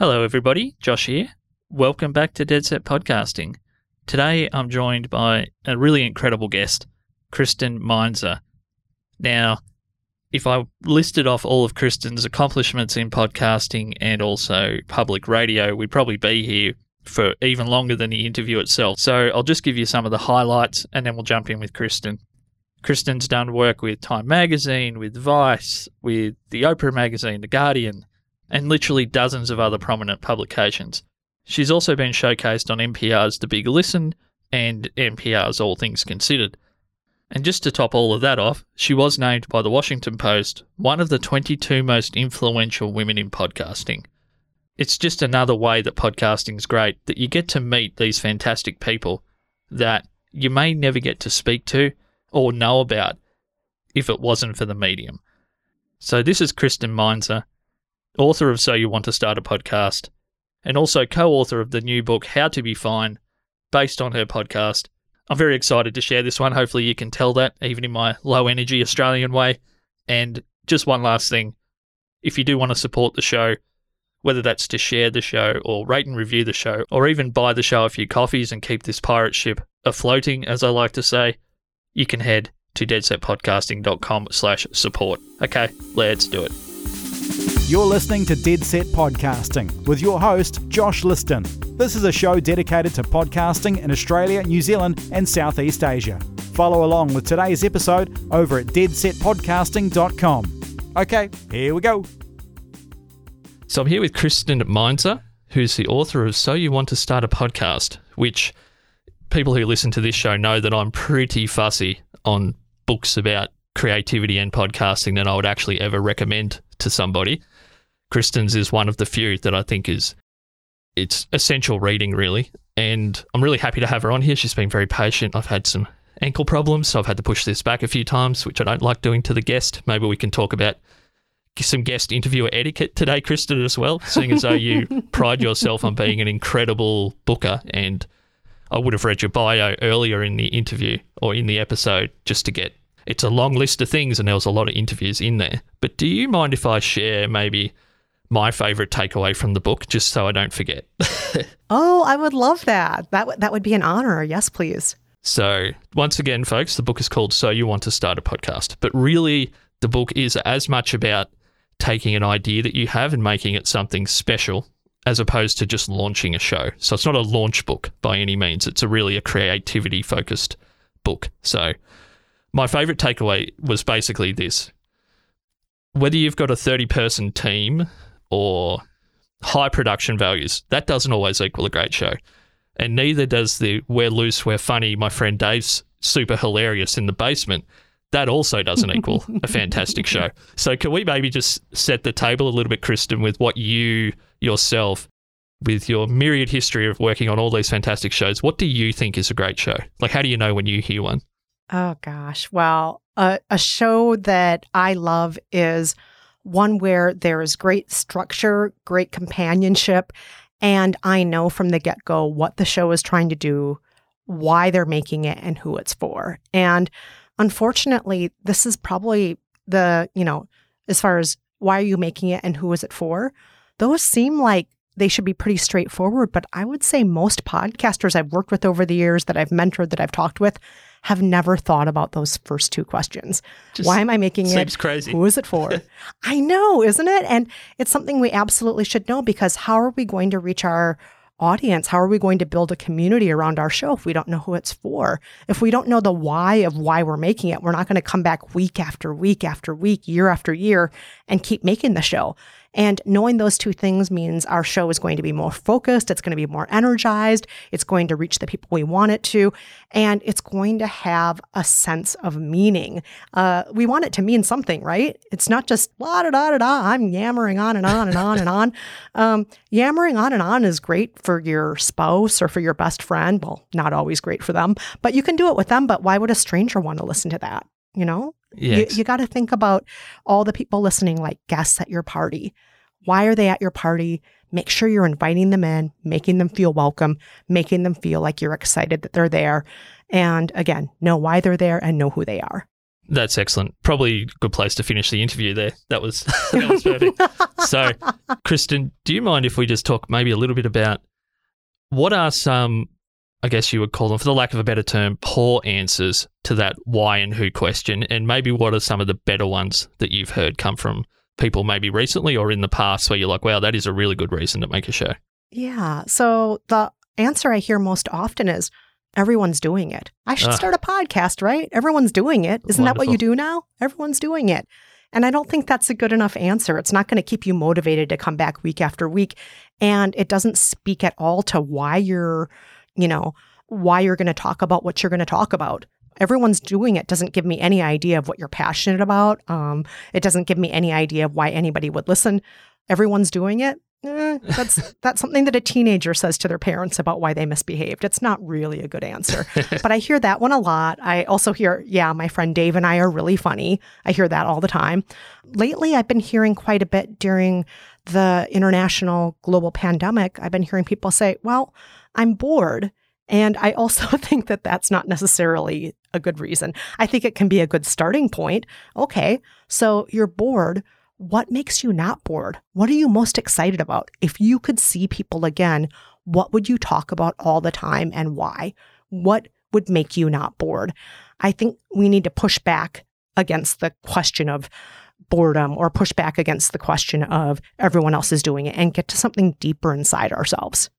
Hello, everybody. Josh here. Welcome back to Dead Set Podcasting. Today, I'm joined by a really incredible guest, Kristen Meinzer. Now, if I listed off all of Kristen's accomplishments in podcasting and also public radio, we'd probably be here for even longer than the interview itself. So I'll just give you some of the highlights and then we'll jump in with Kristen. Kristen's done work with Time Magazine, with Vice, with the Oprah Magazine, The Guardian, and literally dozens of other prominent publications. She's also been showcased on NPR's The Big Listen and NPR's All Things Considered. And just to top all of that off, she was named by the Washington Post one of the 22 most influential women in podcasting. It's just another way that podcasting's great that you get to meet these fantastic people that you may never get to speak to or know about if it wasn't for the medium. So this is Kristen Meinzer, author of So You Want to Start a Podcast, and also co-author of the new book How to Be Fine, based on her podcast. I'm very excited to share this one. Hopefully you can tell that even in my low energy Australian way. And just one last thing. If you do want to support the show, whether that's to share the show or rate and review the show, or even buy the show a few coffees and keep this pirate ship afloating, as I like to say, you can head to deadsetpodcasting.com slash support. Okay, let's do it. You're listening to Dead Set Podcasting with your host, Josh Cliston. This is a show dedicated to podcasting in Australia, New Zealand, and Southeast Asia. Follow along with today's episode over at deadsetpodcasting.com. Okay, here we go. So I'm here with Kristen Meinzer, who's the author of So You Want to Start a Podcast, which people who listen to this show know that I'm pretty fussy on books about creativity and podcasting that I would actually ever recommend to somebody. Kristen's is one of the few that I think is it's essential reading really. And I'm really happy to have her on here. She's been very patient. I've had some ankle problems, so I've had to push this back a few times, which I don't like doing to the guest. Maybe we can talk about some guest interviewer etiquette today, Kristen, as well, seeing as though you pride yourself on being an incredible booker and I would have read your bio earlier in the interview or in the episode just to get it's a long list of things and there was a lot of interviews in there. But do you mind if I share maybe my favorite takeaway from the book just so I don't forget? oh, I would love that. That w- that would be an honor. Yes, please. So, once again, folks, the book is called So You Want to Start a Podcast. But really, the book is as much about taking an idea that you have and making it something special as opposed to just launching a show. So it's not a launch book by any means. It's a really a creativity focused book. So my favorite takeaway was basically this. Whether you've got a 30 person team or high production values, that doesn't always equal a great show. And neither does the we're loose, we're funny, my friend Dave's super hilarious in the basement. That also doesn't equal a fantastic show. So, can we maybe just set the table a little bit, Kristen, with what you yourself, with your myriad history of working on all these fantastic shows, what do you think is a great show? Like, how do you know when you hear one? Oh, gosh. Well, uh, a show that I love is one where there is great structure, great companionship, and I know from the get go what the show is trying to do, why they're making it, and who it's for. And unfortunately, this is probably the, you know, as far as why are you making it and who is it for? those seem like they should be pretty straightforward. But I would say most podcasters I've worked with over the years that I've mentored, that I've talked with, have never thought about those first two questions. Just Why am I making it? Seems crazy. Who is it for? I know, isn't it? And it's something we absolutely should know because how are we going to reach our audience? How are we going to build a community around our show if we don't know who it's for? If we don't know the why of why we're making it, we're not going to come back week after week after week, year after year, and keep making the show. And knowing those two things means our show is going to be more focused, it's going to be more energized, it's going to reach the people we want it to, and it's going to have a sense of meaning. Uh, we want it to mean something, right? It's not just la da da da da, I'm yammering on and on and on and on. Um, yammering on and on is great for your spouse or for your best friend. Well, not always great for them, but you can do it with them. But why would a stranger want to listen to that? You know? Yes. You, you got to think about all the people listening, like guests at your party. Why are they at your party? Make sure you're inviting them in, making them feel welcome, making them feel like you're excited that they're there. And again, know why they're there and know who they are. That's excellent. Probably a good place to finish the interview there. That was that was perfect. so, Kristen, do you mind if we just talk maybe a little bit about what are some, I guess you would call them, for the lack of a better term, poor answers to that why and who question, and maybe what are some of the better ones that you've heard come from people maybe recently or in the past where you're like, wow, that is a really good reason to make a show. Yeah. So the answer I hear most often is everyone's doing it. I should Ah. start a podcast, right? Everyone's doing it. Isn't that what you do now? Everyone's doing it. And I don't think that's a good enough answer. It's not going to keep you motivated to come back week after week. And it doesn't speak at all to why you're, you know, why you're going to talk about what you're going to talk about. Everyone's doing it doesn't give me any idea of what you're passionate about. Um, it doesn't give me any idea of why anybody would listen. Everyone's doing it. Eh, that's that's something that a teenager says to their parents about why they misbehaved. It's not really a good answer. but I hear that one a lot. I also hear, yeah, my friend Dave and I are really funny. I hear that all the time. Lately, I've been hearing quite a bit during the international global pandemic. I've been hearing people say, well, I'm bored. And I also think that that's not necessarily a good reason. I think it can be a good starting point. Okay, so you're bored. What makes you not bored? What are you most excited about? If you could see people again, what would you talk about all the time and why? What would make you not bored? I think we need to push back against the question of boredom or push back against the question of everyone else is doing it and get to something deeper inside ourselves.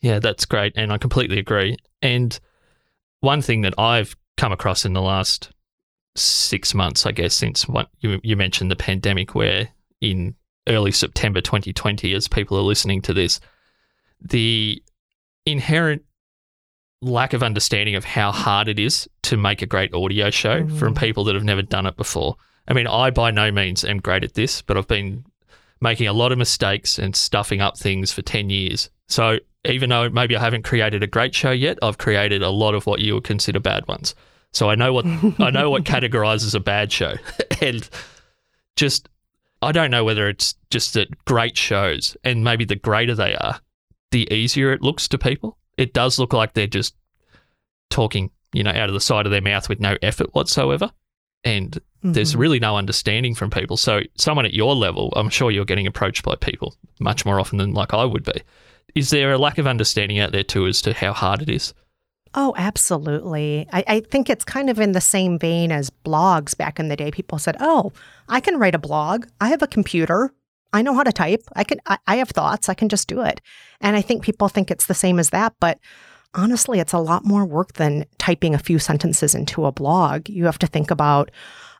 Yeah, that's great. And I completely agree. And one thing that I've come across in the last six months, I guess, since what you, you mentioned the pandemic, where in early September 2020, as people are listening to this, the inherent lack of understanding of how hard it is to make a great audio show Mhm. from people that have never done it before. I mean, I by no means am great at this, but I've been making a lot of mistakes and stuffing up things for 10 years. So even though maybe I haven't created a great show yet, I've created a lot of what you would consider bad ones. So I know what I know what categorizes a bad show. and just I don't know whether it's just that great shows and maybe the greater they are, the easier it looks to people. It does look like they're just talking, you know, out of the side of their mouth with no effort whatsoever. And there's Mhm. really no understanding from people. So someone at your level, I'm sure you're getting approached by people much more often than like I would be. Is there a lack of understanding out there too as to how hard it is? Oh, absolutely. I, I think it's kind of in the same vein as blogs back in the day. People said, Oh, I can write a blog. I have a computer. I know how to type. I can I, I have thoughts. I can just do it. And I think people think it's the same as that, but honestly, it's a lot more work than typing a few sentences into a blog. You have to think about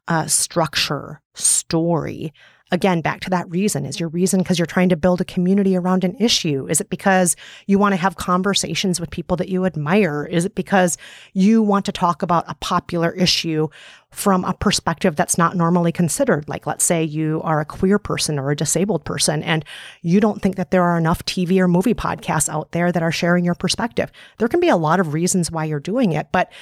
uh, structure, story. Again, back to that reason. Is your reason because you're trying to build a community around an issue? Is it because you want to have conversations with people that you admire? Is it because you want to talk about a popular issue from a perspective that's not normally considered? Like, let's say you are a queer person or a disabled person, and you don't think that there are enough TV or movie podcasts out there that are sharing your perspective. There can be a lot of reasons why you're doing it, but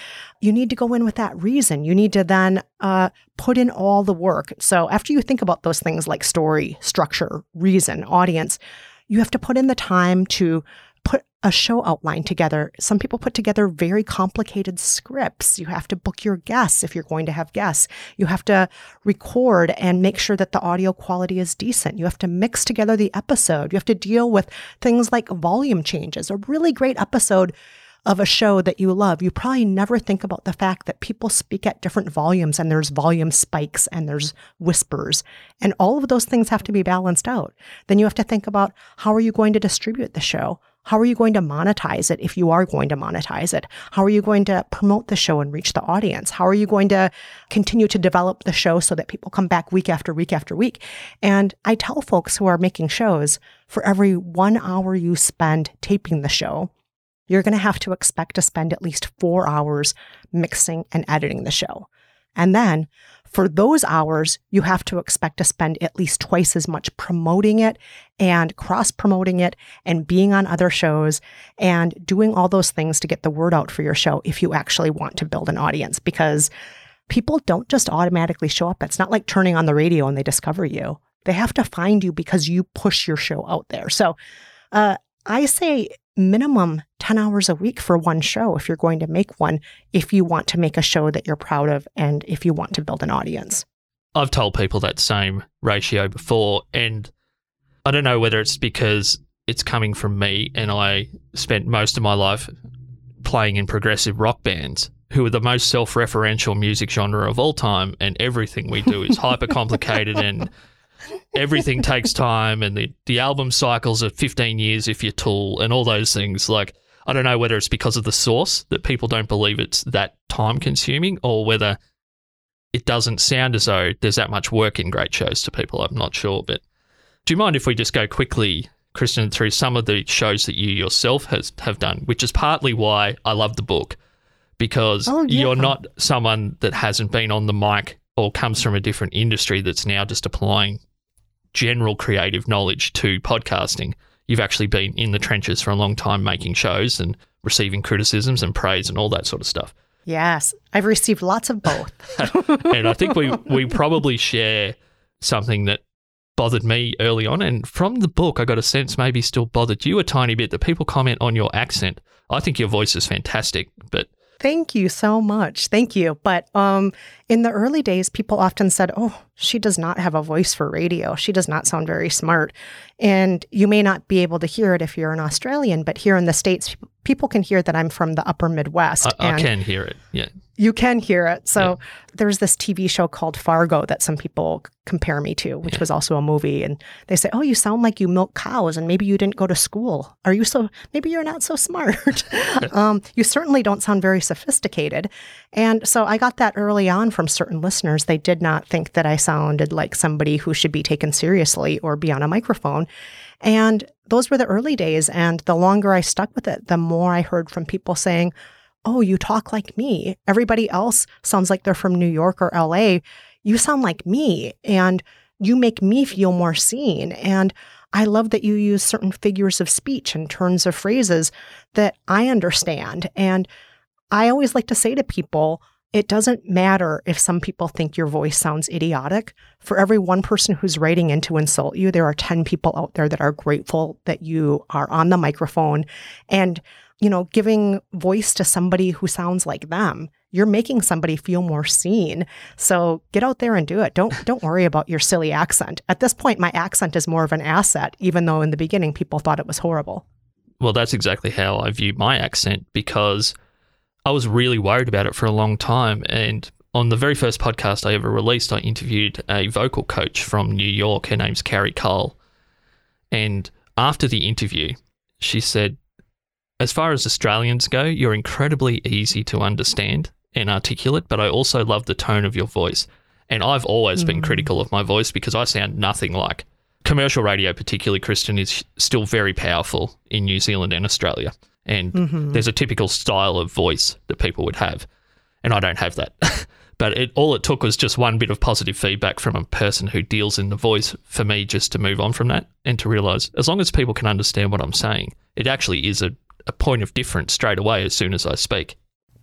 you need to go in with that reason. You need to then uh, put in all the work. So, after you think about those things like story, structure, reason, audience, you have to put in the time to a show outline together. Some people put together very complicated scripts. You have to book your guests if you're going to have guests. You have to record and make sure that the audio quality is decent. You have to mix together the episode. You have to deal with things like volume changes. A really great episode of a show that you love, you probably never think about the fact that people speak at different volumes and there's volume spikes and there's whispers. And all of those things have to be balanced out. Then you have to think about how are you going to distribute the show? How are you going to monetize it if you are going to monetize it? How are you going to promote the show and reach the audience? How are you going to continue to develop the show so that people come back week after week after week? And I tell folks who are making shows for every one hour you spend taping the show, you're going to have to expect to spend at least four hours mixing and editing the show. And then for those hours, you have to expect to spend at least twice as much promoting it and cross promoting it and being on other shows and doing all those things to get the word out for your show if you actually want to build an audience because people don't just automatically show up. It's not like turning on the radio and they discover you. They have to find you because you push your show out there. So uh, I say minimum 10 hours a week for one show if you're going to make one, if you want to make a show that you're proud of and if you want to build an audience. I've told people that same ratio before, and I don't know whether it's because it's coming from me and I spent most of my life playing in progressive rock bands who are the most self-referential music genre of all time and everything we do is hyper complicated and everything takes time and the, the album cycles are 15 years if you're Tool and all those things like i don't know whether it's because of the source that people don't believe it's that time consuming or whether it doesn't sound as though there's that much work in great shows to people i'm not sure but do you mind if we just go quickly kristen through some of the shows that you yourself has, have done which is partly why i love the book because Oh, yeah. you're not someone that hasn't been on the mic or comes from a different industry that's now just applying general creative knowledge to podcasting. You've actually been in the trenches for a long time making shows and receiving criticisms and praise and all that sort of stuff. Yes, I've received lots of both. and I think we we probably share something that bothered me early on and from the book I got a sense maybe still bothered you a tiny bit that people comment on your accent. I think your voice is fantastic, but Thank you so much. Thank you. But um, in the early days, people often said, Oh, she does not have a voice for radio. She does not sound very smart. And you may not be able to hear it if you're an Australian, but here in the States, people can hear that I'm from the upper Midwest. I, I can hear it. Yeah. You can hear it. So there's this TV show called Fargo that some people compare me to, which was also a movie. And they say, Oh, you sound like you milk cows and maybe you didn't go to school. Are you so, maybe you're not so smart. um, you certainly don't sound very sophisticated. And so I got that early on from certain listeners. They did not think that I sounded like somebody who should be taken seriously or be on a microphone. And those were the early days. And the longer I stuck with it, the more I heard from people saying, Oh, you talk like me. Everybody else sounds like they're from New York or LA. You sound like me. And you make me feel more seen. And I love that you use certain figures of speech and turns of phrases that I understand. And I always like to say to people, it doesn't matter if some people think your voice sounds idiotic. For every one person who's writing in to insult you, there are 10 people out there that are grateful that you are on the microphone and, you know, giving voice to somebody who sounds like them. You're making somebody feel more seen. So get out there and do it. Don't don't worry about your silly accent. At this point, my accent is more of an asset, even though in the beginning people thought it was horrible. Well, that's exactly how I view my accent because I was really worried about it for a long time. And on the very first podcast I ever released, I interviewed a vocal coach from New York. Her name's Carrie Cole. And after the interview, she said, As far as Australians go, you're incredibly easy to understand and articulate, but I also love the tone of your voice. And I've always been mm. critical of my voice because I sound nothing like commercial radio, particularly Christian, is still very powerful in New Zealand and Australia. And mm-hmm. there's a typical style of voice that people would have. And I don't have that. but it, all it took was just one bit of positive feedback from a person who deals in the voice for me just to move on from that and to realize as long as people can understand what I'm saying, it actually is a, a point of difference straight away as soon as I speak.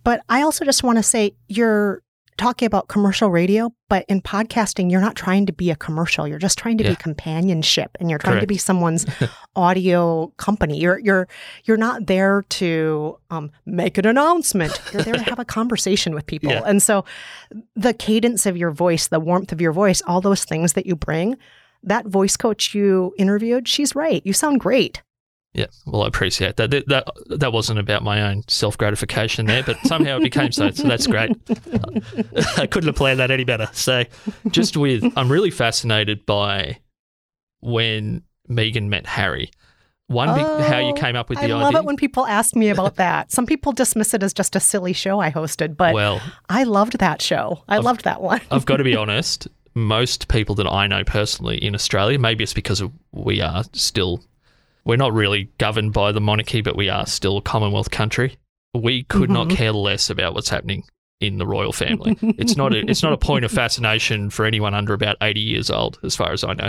But I also just want to say you're talking about commercial radio, but in podcasting, you're not trying to be a commercial. You're just trying to Yeah. be companionship and you're trying to be someone's audio company. You're you're you're not there to um, make an announcement. You're there to have a conversation with people. Yeah. And so the cadence of your voice, the warmth of your voice, all those things that you bring, that voice coach you interviewed, she's right. You sound great. Yeah, well, I appreciate that. That that, that wasn't about my own self gratification there, but somehow it became so. So that's great. I couldn't have planned that any better. So, just with, I'm really fascinated by when Meghan met Harry. One, big, how you Oh, came up with the idea. I love it when people ask me about that. Some people dismiss it as just a silly show I hosted, but well, I loved that show. I loved that one. I've got to be honest. Most people that I know personally in Australia, maybe it's because of, we are still, we're not really governed by the monarchy, but we are still a Commonwealth country. We could not Mhm. care less about what's happening in the royal family. It's not a, it's not a point of fascination for anyone under about 80 years old, as far as I know.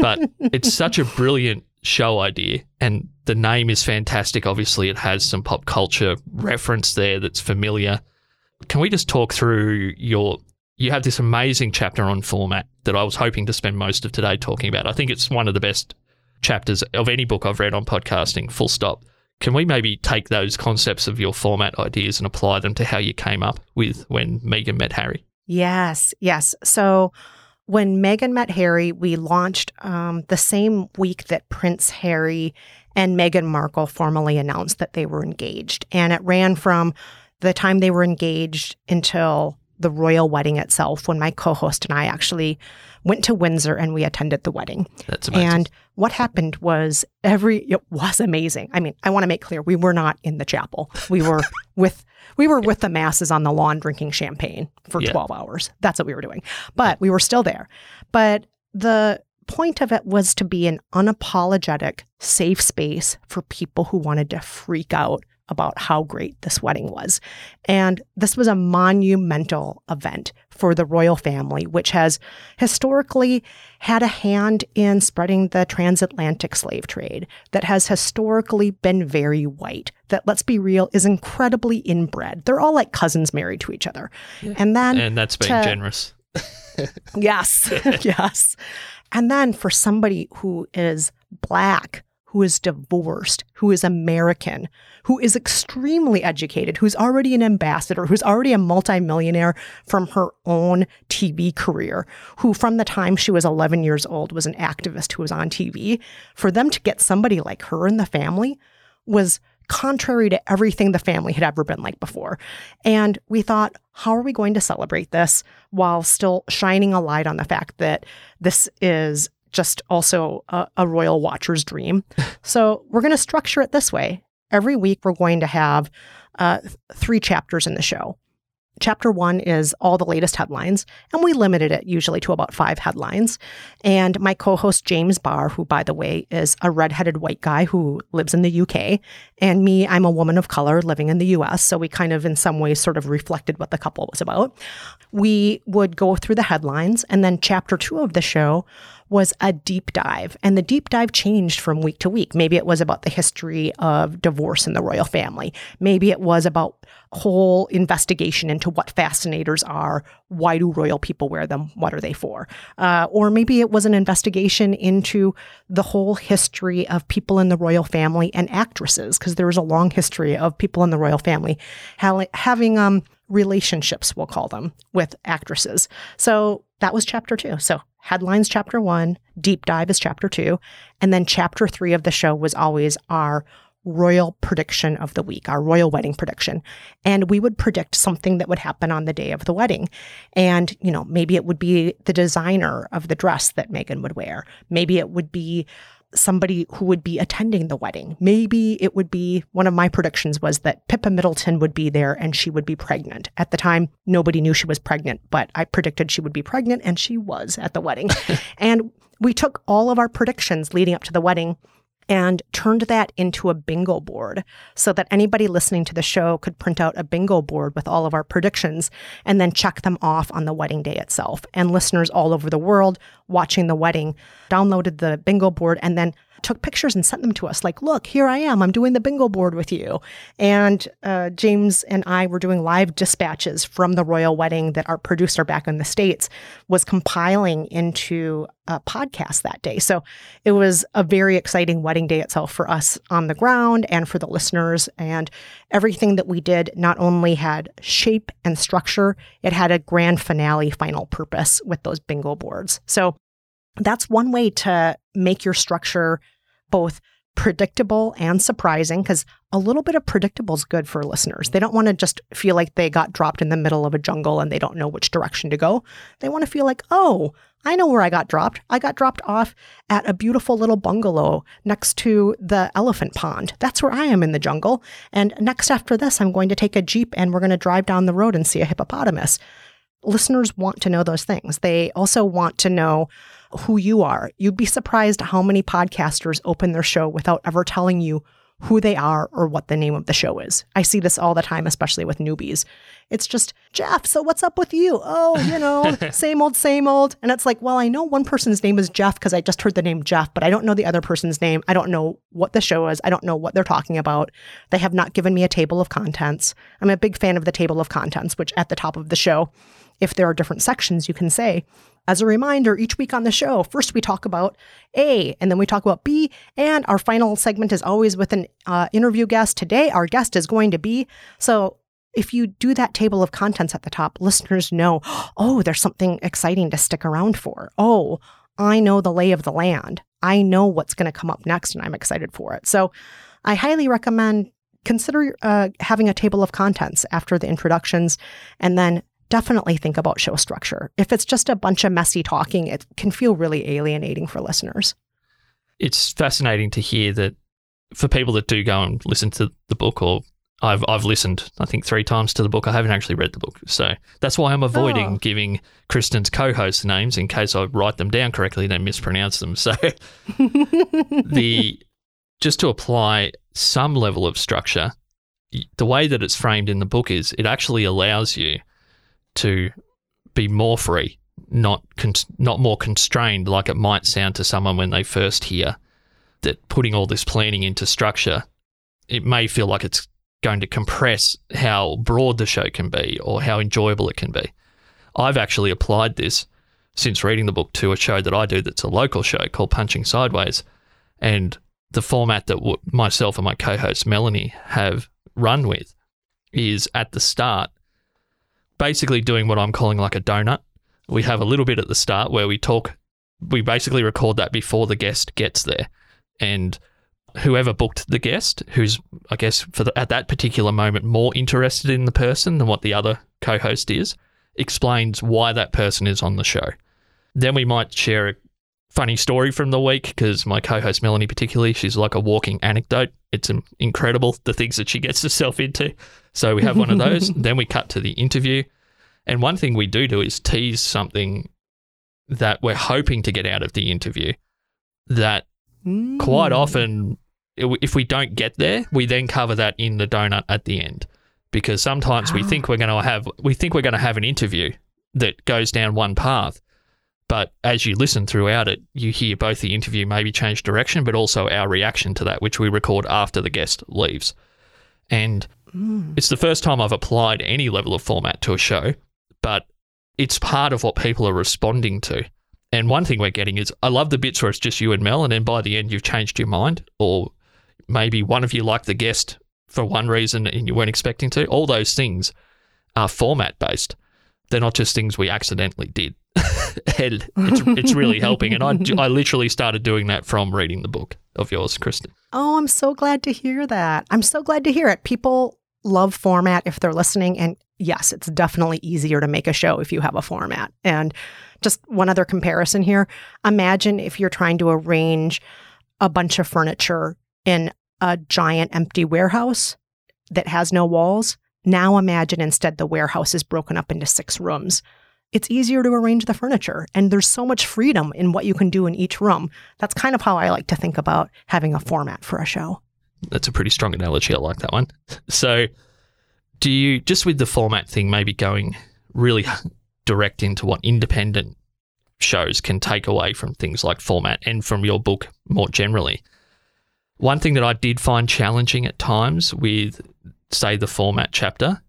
But it's such a brilliant show idea, and the name is fantastic. Obviously, it has some pop culture reference there that's familiar. Can we just talk through your? You have this amazing chapter on format that I was hoping to spend most of today talking about. I think it's one of the best chapters of any book I've read on podcasting. Full stop. can we maybe take those concepts of your format ideas and apply them to how you came up with when Meghan met Harry? Yes, yes. So when Meghan met Harry, we launched um, the same week that Prince Harry and Meghan Markle formally announced that they were engaged. And it ran from the time they were engaged until the royal wedding itself when my co-host and I actually went to Windsor and we attended the wedding. That's amazing. And what happened was every it was amazing. I mean, I want to make clear we were not in the chapel. We were with we were with the masses on the lawn drinking champagne for Yeah. 12 hours. That's what we were doing. But we were still there. But the point of it was to be an unapologetic safe space for people who wanted to freak out about how great this wedding was. And this was a monumental event for the royal family, which has historically had a hand in spreading the transatlantic slave trade, that has historically been very white, that, let's be real, is incredibly inbred. They're all like cousins married to each other. And then and that's being to- generous. Yes, yes. And then for somebody who is black, who is divorced, who is American, who is extremely educated, who's already an ambassador, who's already a multimillionaire from her own TV career, who from the time she was 11 years old was an activist who was on TV, for them to get somebody like her in the family was contrary to everything the family had ever been like before. And we thought, how are we going to celebrate this while still shining a light on the fact that this is just also a, a royal watcher's dream? so we're going to structure it this way. Every week, we're going to have uh, three chapters in the show. Chapter one is all the latest headlines, and we limited it usually to about five headlines. And my co host, James Barr, who, by the way, is a redheaded white guy who lives in the UK, and me, I'm a woman of color living in the US. So we kind of, in some ways, sort of reflected what the couple was about. We would go through the headlines, and then chapter two of the show was a deep dive. And the deep dive changed from week to week. Maybe it was about the history of divorce in the royal family. Maybe it was about whole investigation into what fascinators are. Why do royal people wear them? What are they for? Uh, or maybe it was an investigation into the whole history of people in the royal family and actresses, because there was a long history of people in the royal family ha- having um, relationships, we'll call them, with actresses. So that was chapter two. So headlines, chapter one, deep dive is chapter two. And then chapter three of the show was always our royal prediction of the week, our royal wedding prediction. And we would predict something that would happen on the day of the wedding. And, you know, maybe it would be the designer of the dress that Meghan would wear. Maybe it would be somebody who would be attending the wedding. Maybe it would be one of my predictions was that Pippa Middleton would be there and she would be pregnant. At the time, nobody knew she was pregnant, but I predicted she would be pregnant and she was at the wedding. and we took all of our predictions leading up to the wedding and turned that into a bingo board so that anybody listening to the show could print out a bingo board with all of our predictions and then check them off on the wedding day itself. And listeners all over the world watching the wedding downloaded the bingo board and then took pictures and sent them to us. Like look here i am. I'm doing the bingo board with you. And uh, james and i were doing live dispatches from the royal wedding that our producer back in the states was compiling into a podcast that day. So it was a very exciting wedding day itself for us on the ground and for the listeners. And everything that we did not only had shape and structure it had a grand finale final purpose with those bingo boards. So that's one way to make your structure both predictable and surprising because a little bit of predictable is good for listeners. They don't want to just feel like they got dropped in the middle of a jungle and they don't know which direction to go. They want to feel like, oh, I know where I got dropped. I got dropped off at a beautiful little bungalow next to the elephant pond. That's where I am in the jungle. And next after this, I'm going to take a Jeep and we're going to drive down the road and see a hippopotamus listeners want to know those things. They also want to know who you are. You'd be surprised how many podcasters open their show without ever telling you who they are or what the name of the show is. I see this all the time, especially with newbies. It's just, Jeff, so what's up with you? Oh, you know, same old, same old. And it's like, well, I know one person's name is Jeff because I just heard the name Jeff, but I don't know the other person's name. I don't know what the show is. I don't know what they're talking about. They have not given me a table of contents. I'm a big fan of the table of contents, which at the top of the show if there are different sections, you can say, as a reminder, each week on the show, first we talk about A, and then we talk about B, and our final segment is always with an uh, interview guest. Today, our guest is going to be. So if you do that table of contents at the top, listeners know, oh, there's something exciting to stick around for. Oh, I know the lay of the land. I know what's going to come up next, and I'm excited for it. So I highly recommend consider uh, having a table of contents after the introductions and then definitely think about show structure. If it's just a bunch of messy talking, it can feel really alienating for listeners. It's fascinating to hear that for people that do go and listen to the book or I've I've listened I think 3 times to the book. I haven't actually read the book. So that's why I'm avoiding Oh. giving Kristen's co-host names in case I write them down correctly and then mispronounce them. So the just to apply some level of structure, the way that it's framed in the book is it actually allows you to be more free, not con- not more constrained, like it might sound to someone when they first hear that putting all this planning into structure, it may feel like it's going to compress how broad the show can be or how enjoyable it can be. I've actually applied this since reading the book to a show that I do that's a local show called Punching Sideways. And the format that w- myself and my co host Melanie have run with is at the start, basically doing what I'm calling like a donut. We have a little bit at the start where we talk, we basically record that before the guest gets there. And whoever booked the guest, who's, I guess, for the, at that particular moment, more interested in the person than what the other co host is, explains why that person is on the show. Then we might share a funny story from the week because my co-host Melanie, particularly, she's like a walking anecdote. It's incredible the things that she gets herself into. So we have one of those. then we cut to the interview, and one thing we do do is tease something that we're hoping to get out of the interview. That quite Mm. often, if we don't get there, we then cover that in the donut at the end. Because sometimes we Ah. think we're going to have we think we're going to have an interview that goes down one path, but as you listen throughout it, you hear both the interview maybe change direction, but also our reaction to that, which we record after the guest leaves. And Mm. it's the first time I've applied any level of format to a show, but it's part of what people are responding to. And one thing we're getting is I love the bits where it's just you and Mel, and then by the end you've changed your mind, or maybe one of you liked the guest for one reason and you weren't expecting to. All those things are format based. They're not just things we accidentally did. and it's, it's really helping. And I, I literally started doing that from reading the book of yours, Kristen. Oh, I'm so glad to hear that. I'm so glad to hear it. People love format if they're listening. And yes, it's definitely easier to make a show if you have a format. And just one other comparison here imagine if you're trying to arrange a bunch of furniture in a giant empty warehouse that has no walls. Now imagine instead the warehouse is broken up into six rooms. It's easier to arrange the furniture, and there's so much freedom in what you can do in each room. That's kind of how I like to think about having a format for a show. That's a pretty strong analogy. I like that one. So, do you just with the format thing, maybe going really direct into what independent shows can take away from things like format and from your book more generally? One thing that I did find challenging at times with, say, the format chapter,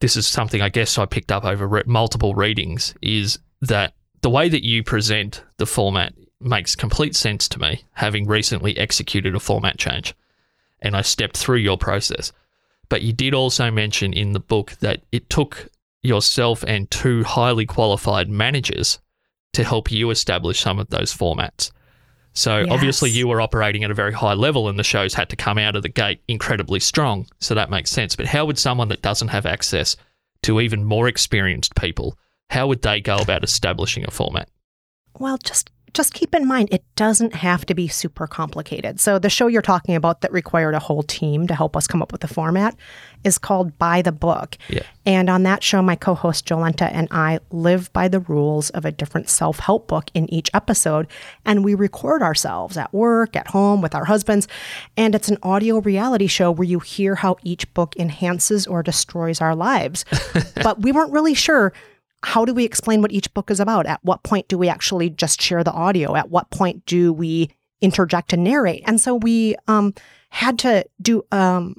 this is something I guess I picked up over re- multiple readings, is that the way that you present the format makes complete sense to me, having recently executed a format change and I stepped through your process. But you did also mention in the book that it took yourself and two highly qualified managers to help you establish some of those formats. So Yes. obviously you were operating at a very high level and the shows had to come out of the gate incredibly strong. So that makes sense. But how would someone that doesn't have access to even more experienced people, how would they go about establishing a format? Well, just just keep in mind it doesn't have to be super complicated. So the show you're talking about that required a whole team to help us come up with the format is called By the Book. Yeah. And on that show, my co-host Jolenta and I live by the rules of a different self-help book in each episode, and we record ourselves at work, at home, with our husbands, and it's an audio reality show where you hear how each book enhances or destroys our lives. but we weren't really sure how do we explain what each book is about? At what point do we actually just share the audio? At what point do we interject and narrate? And so we um, had to do um,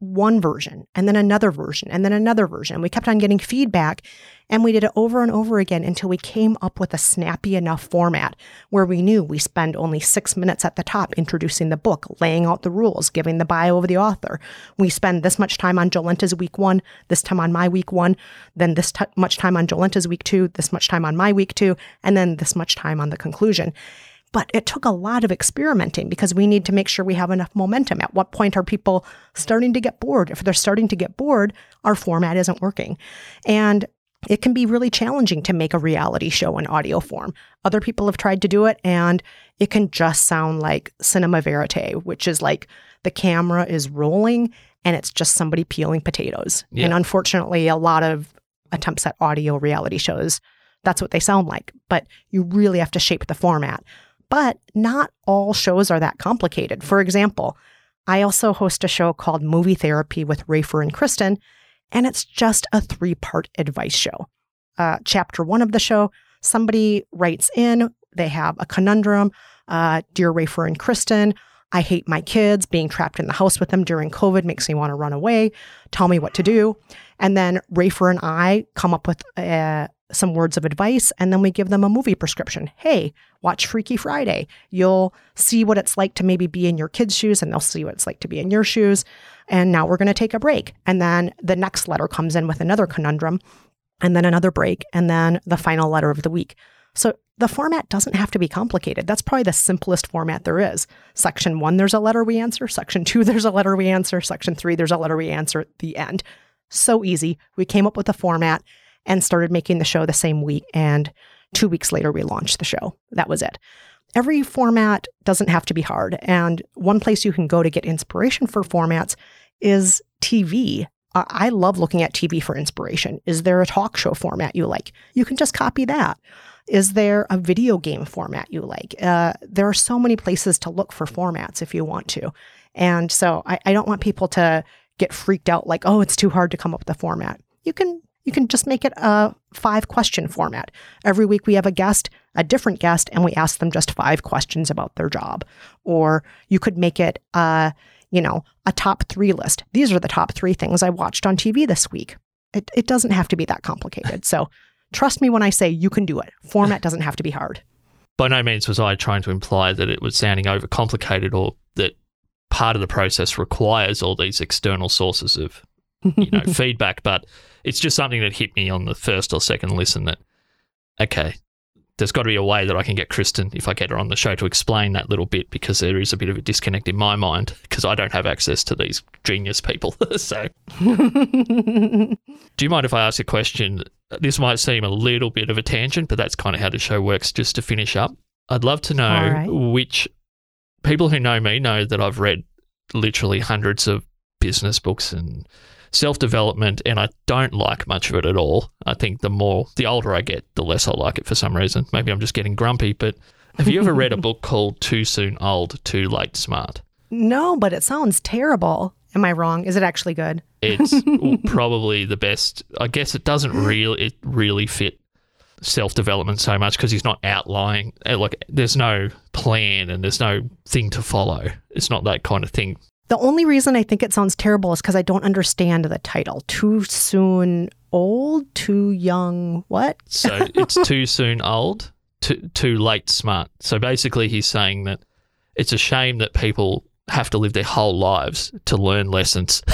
one version and then another version and then another version. We kept on getting feedback and we did it over and over again until we came up with a snappy enough format where we knew we spend only six minutes at the top introducing the book, laying out the rules, giving the bio of the author. We spend this much time on Jolenta's week one, this time on my week one, then this t- much time on Jolenta's week two, this much time on my week two, and then this much time on the conclusion. But it took a lot of experimenting because we need to make sure we have enough momentum. At what point are people starting to get bored? If they're starting to get bored, our format isn't working. And it can be really challenging to make a reality show in audio form. Other people have tried to do it and it can just sound like cinema verite, which is like the camera is rolling and it's just somebody peeling potatoes. Yeah. And unfortunately, a lot of attempts at audio reality shows, that's what they sound like. But you really have to shape the format. But not all shows are that complicated. For example, I also host a show called Movie Therapy with Rafer and Kristen, and it's just a three part advice show. Uh, chapter one of the show, somebody writes in, they have a conundrum. Uh, Dear Rafer and Kristen, I hate my kids. Being trapped in the house with them during COVID makes me want to run away. Tell me what to do. And then Rafer and I come up with uh, some words of advice, and then we give them a movie prescription. Hey, watch Freaky Friday. You'll see what it's like to maybe be in your kids' shoes, and they'll see what it's like to be in your shoes. And now we're going to take a break. And then the next letter comes in with another conundrum, and then another break, and then the final letter of the week. So the format doesn't have to be complicated. That's probably the simplest format there is. Section one, there's a letter we answer. Section two, there's a letter we answer. Section three, there's a letter we answer at the end. So easy. We came up with a format and started making the show the same week. And two weeks later, we launched the show. That was it. Every format doesn't have to be hard. And one place you can go to get inspiration for formats is TV. I love looking at TV for inspiration. Is there a talk show format you like? You can just copy that. Is there a video game format you like? Uh, there are so many places to look for formats if you want to. And so I, I don't want people to get freaked out like, oh, it's too hard to come up with a format. You can you can just make it a five question format. Every week we have a guest, a different guest, and we ask them just five questions about their job. Or you could make it, a, you know, a top three list. These are the top three things I watched on TV this week. It, it doesn't have to be that complicated. So trust me when I say you can do it. Format doesn't have to be hard. By no means was I trying to imply that it was sounding overcomplicated or that part of the process requires all these external sources of you know feedback, but it's just something that hit me on the first or second listen that okay, there's got to be a way that I can get Kristen if I get her on the show to explain that little bit because there is a bit of a disconnect in my mind because I don't have access to these genius people. so, do you mind if I ask a question? This might seem a little bit of a tangent, but that's kind of how the show works. Just to finish up, I'd love to know right. which people who know me know that I've read literally hundreds of business books and self development, and I don't like much of it at all. I think the more, the older I get, the less I like it for some reason. Maybe I'm just getting grumpy, but have you ever read a book called Too Soon Old, Too Late Smart? No, but it sounds terrible. Am I wrong? Is it actually good? It's probably the best. I guess it doesn't really, it really fit self development so much because he's not outlying. eh, Like, there's no plan and there's no thing to follow. It's not that kind of thing. The only reason I think it sounds terrible is because I don't understand the title. Too soon old, too young, what? So it's too soon old, too, too late smart. So basically, he's saying that it's a shame that people have to live their whole lives to learn lessons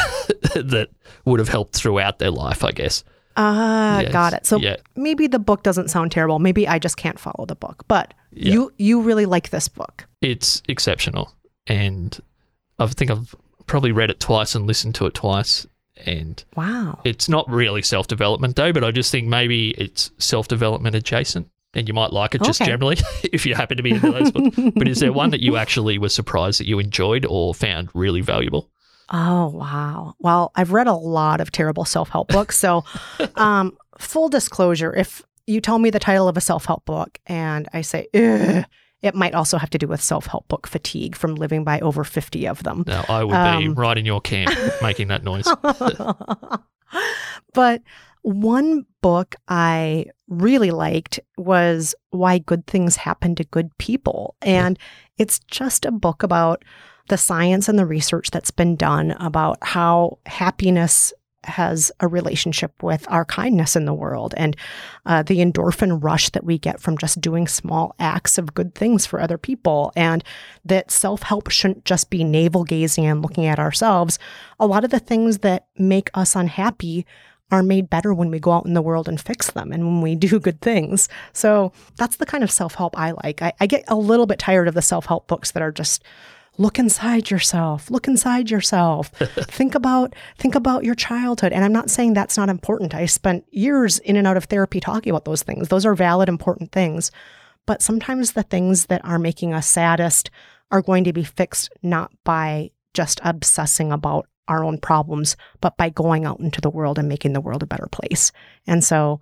that would have helped throughout their life, I guess. Ah, Yes. got it. So Yeah. maybe the book doesn't sound terrible. Maybe I just can't follow the book. But Yeah. you you really like this book. It's exceptional. And I think I've probably read it twice and listened to it twice. And Wow. it's not really self development, though, but I just think maybe it's self development adjacent. And you might like it just Okay. generally if you happen to be into those books. But is there one that you actually were surprised that you enjoyed or found really valuable? Oh, wow. Well, I've read a lot of terrible self help books. So, um, full disclosure if you tell me the title of a self help book and I say, Ugh, it might also have to do with self help book fatigue from living by over 50 of them. Now, I would be Um, right in your camp making that noise. but one book I really liked was Why Good Things Happen to Good People. And it's just a book about the science and the research that's been done about how happiness has a relationship with our kindness in the world and uh, the endorphin rush that we get from just doing small acts of good things for other people. And that self help shouldn't just be navel gazing and looking at ourselves. A lot of the things that make us unhappy are made better when we go out in the world and fix them and when we do good things. So that's the kind of self help I like. I, I, get a little bit tired of the self help books that are just look inside yourself. Look inside yourself. Think about think about your childhood. And i'm not saying that's not important. I spent years in and out of therapy talking about those things. Those are valid important things. But sometimes the things that are making us saddest are going to be fixed not by just obsessing about our own problems but by going out into the world and making the world a better place. And so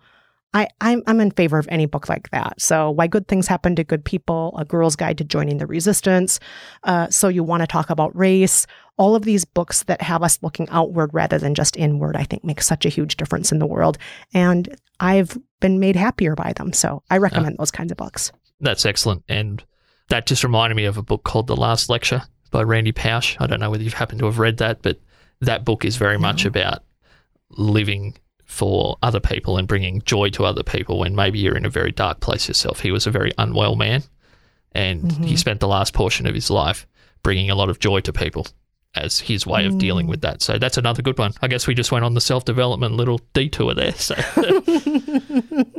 I, I'm, I'm in favor of any book like that. So, Why Good Things Happen to Good People, A Girl's Guide to Joining the Resistance. Uh, so, You Want to Talk About Race. All of these books that have us looking outward rather than just inward, I think make such a huge difference in the world. And I've been made happier by them. So, I recommend uh, those kinds of books. That's excellent. And that just reminded me of a book called The Last Lecture by Randy Pausch. I don't know whether you've happened to have read that, but that book is very no. much about living for other people and bringing joy to other people when maybe you're in a very dark place yourself. He was a very unwell man and mm-hmm. he spent the last portion of his life bringing a lot of joy to people as his way of dealing with that. So that's another good one. I guess we just went on the self development little detour there. So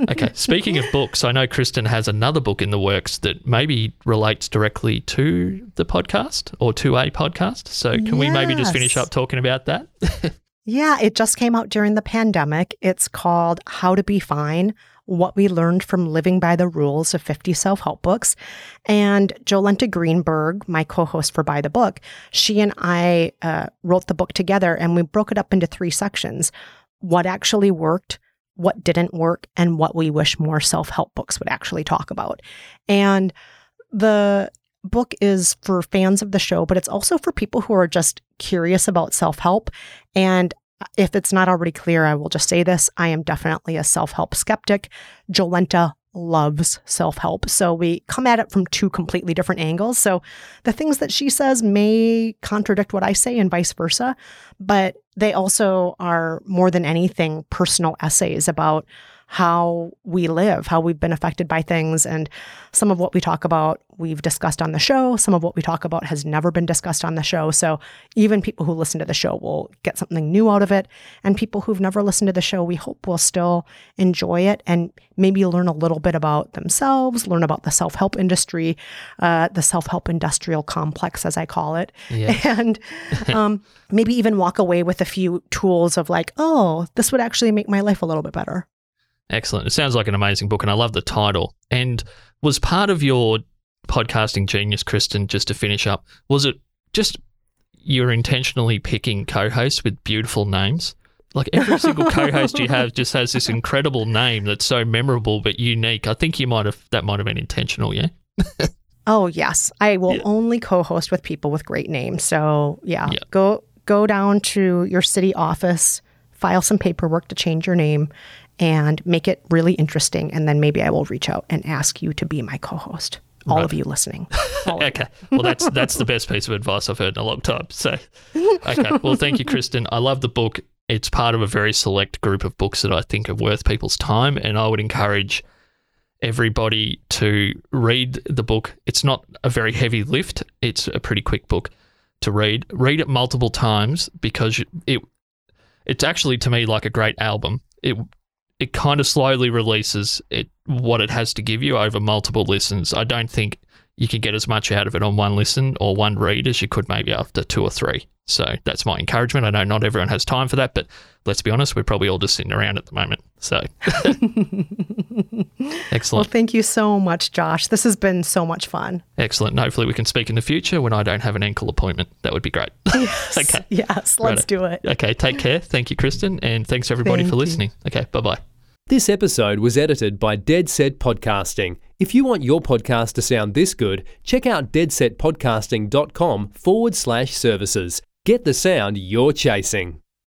Okay, speaking of books, I know Kristen has another book in the works that maybe relates directly to the podcast or to a podcast. So can yes. we maybe just finish up talking about that? Yeah, it just came out during the pandemic. It's called How to Be Fine What We Learned from Living by the Rules of 50 Self Help Books. And Jolenta Greenberg, my co host for By the Book, she and I uh, wrote the book together and we broke it up into three sections what actually worked, what didn't work, and what we wish more self help books would actually talk about. And the book is for fans of the show, but it's also for people who are just curious about self help. And if it's not already clear, I will just say this I am definitely a self help skeptic. Jolenta loves self help. So we come at it from two completely different angles. So the things that she says may contradict what I say and vice versa, but they also are more than anything personal essays about how we live, how we've been affected by things. And some of what we talk about, we've discussed on the show. Some of what we talk about has never been discussed on the show. So even people who listen to the show will get something new out of it. And people who've never listened to the show, we hope will still enjoy it and maybe learn a little bit about themselves, learn about the self help industry, uh, the self help industrial complex, as I call it. Yes. And um, maybe even walk away with a few tools of like, oh, this would actually make my life a little bit better. Excellent. It sounds like an amazing book, and I love the title. And was part of your podcasting genius, Kristen, just to finish up, was it just you're intentionally picking co hosts with beautiful names? Like every single co host you have just has this incredible name that's so memorable but unique. I think you might have, that might have been intentional, yeah? oh, yes. I will yeah. only co host with people with great names. So, yeah, yeah. go go down to your city office, file some paperwork to change your name, and make it really interesting. And then maybe I will reach out and ask you to be my co host. All right. of you listening. okay. well, that's that's the best piece of advice I've heard in a long time. So, okay. Well, thank you, Kristen. I love the book. It's part of a very select group of books that I think are worth people's time, and I would encourage everybody to read the book. It's not a very heavy lift. It's a pretty quick book to read. Read it multiple times because it it's actually to me like a great album. It it kind of slowly releases it what it has to give you over multiple listens. I don't think you can get as much out of it on one listen or one read as you could maybe after two or three. So that's my encouragement. I know not everyone has time for that, but let's be honest, we're probably all just sitting around at the moment. So excellent. Well, thank you so much, Josh. This has been so much fun. Excellent. hopefully we can speak in the future when I don't have an ankle appointment. That would be great. Yes. okay. Yes, let's right. do it. Okay, take care. Thank you, Kristen, and thanks everybody thank for listening. You. Okay, bye bye. This episode was edited by Dead Set Podcasting. If you want your podcast to sound this good, check out deadsetpodcasting.com forward slash services. Get the sound you're chasing.